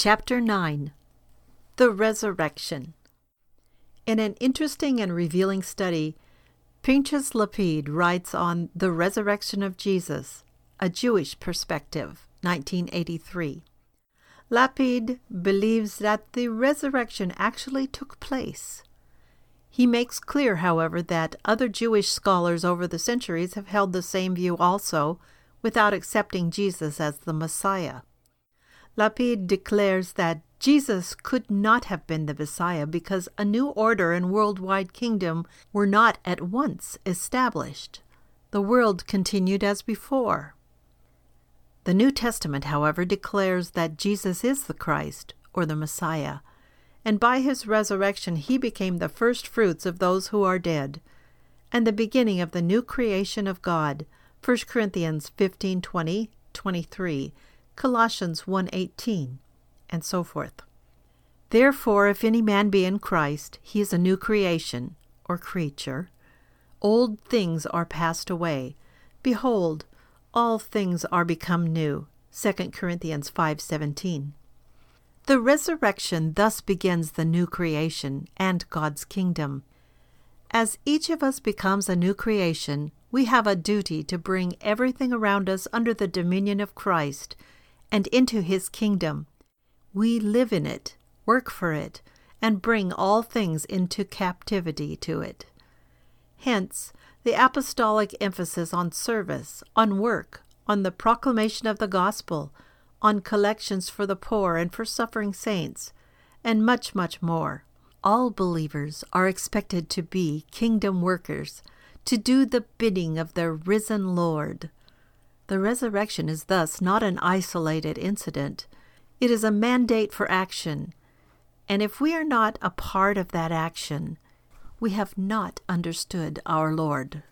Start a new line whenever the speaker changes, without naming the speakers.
Chapter 9 The Resurrection In an interesting and revealing study, Pinchas Lapide writes on The Resurrection of Jesus, a Jewish Perspective, 1983. Lapide believes that the resurrection actually took place. He makes clear, however, that other Jewish scholars over the centuries have held the same view also, without accepting Jesus as the Messiah. Lapide declares that Jesus could not have been the Messiah because a new order and worldwide kingdom were not at once established. The world continued as before. The New Testament, however, declares that Jesus is the Christ, or the Messiah, and by his resurrection he became the first fruits of those who are dead, and the beginning of the new creation of God. 1 Corinthians 15 20, 23, Colossians 1 18, and so forth. Therefore, if any man be in Christ, he is a new creation, or creature. Old things are passed away. Behold, all things are become new. 2 Corinthians 5:17. The resurrection thus begins the new creation and God's kingdom. As each of us becomes a new creation, we have a duty to bring everything around us under the dominion of Christ and into his kingdom. We live in it, work for it, and bring all things into captivity to it. Hence, the apostolic emphasis on service, on work, on the proclamation of the gospel, on collections for the poor and for suffering saints, and much, much more. All believers are expected to be kingdom workers, to do the bidding of their risen Lord. The resurrection is thus not an isolated incident, it is a mandate for action. And if we are not a part of that action, we have not understood our Lord.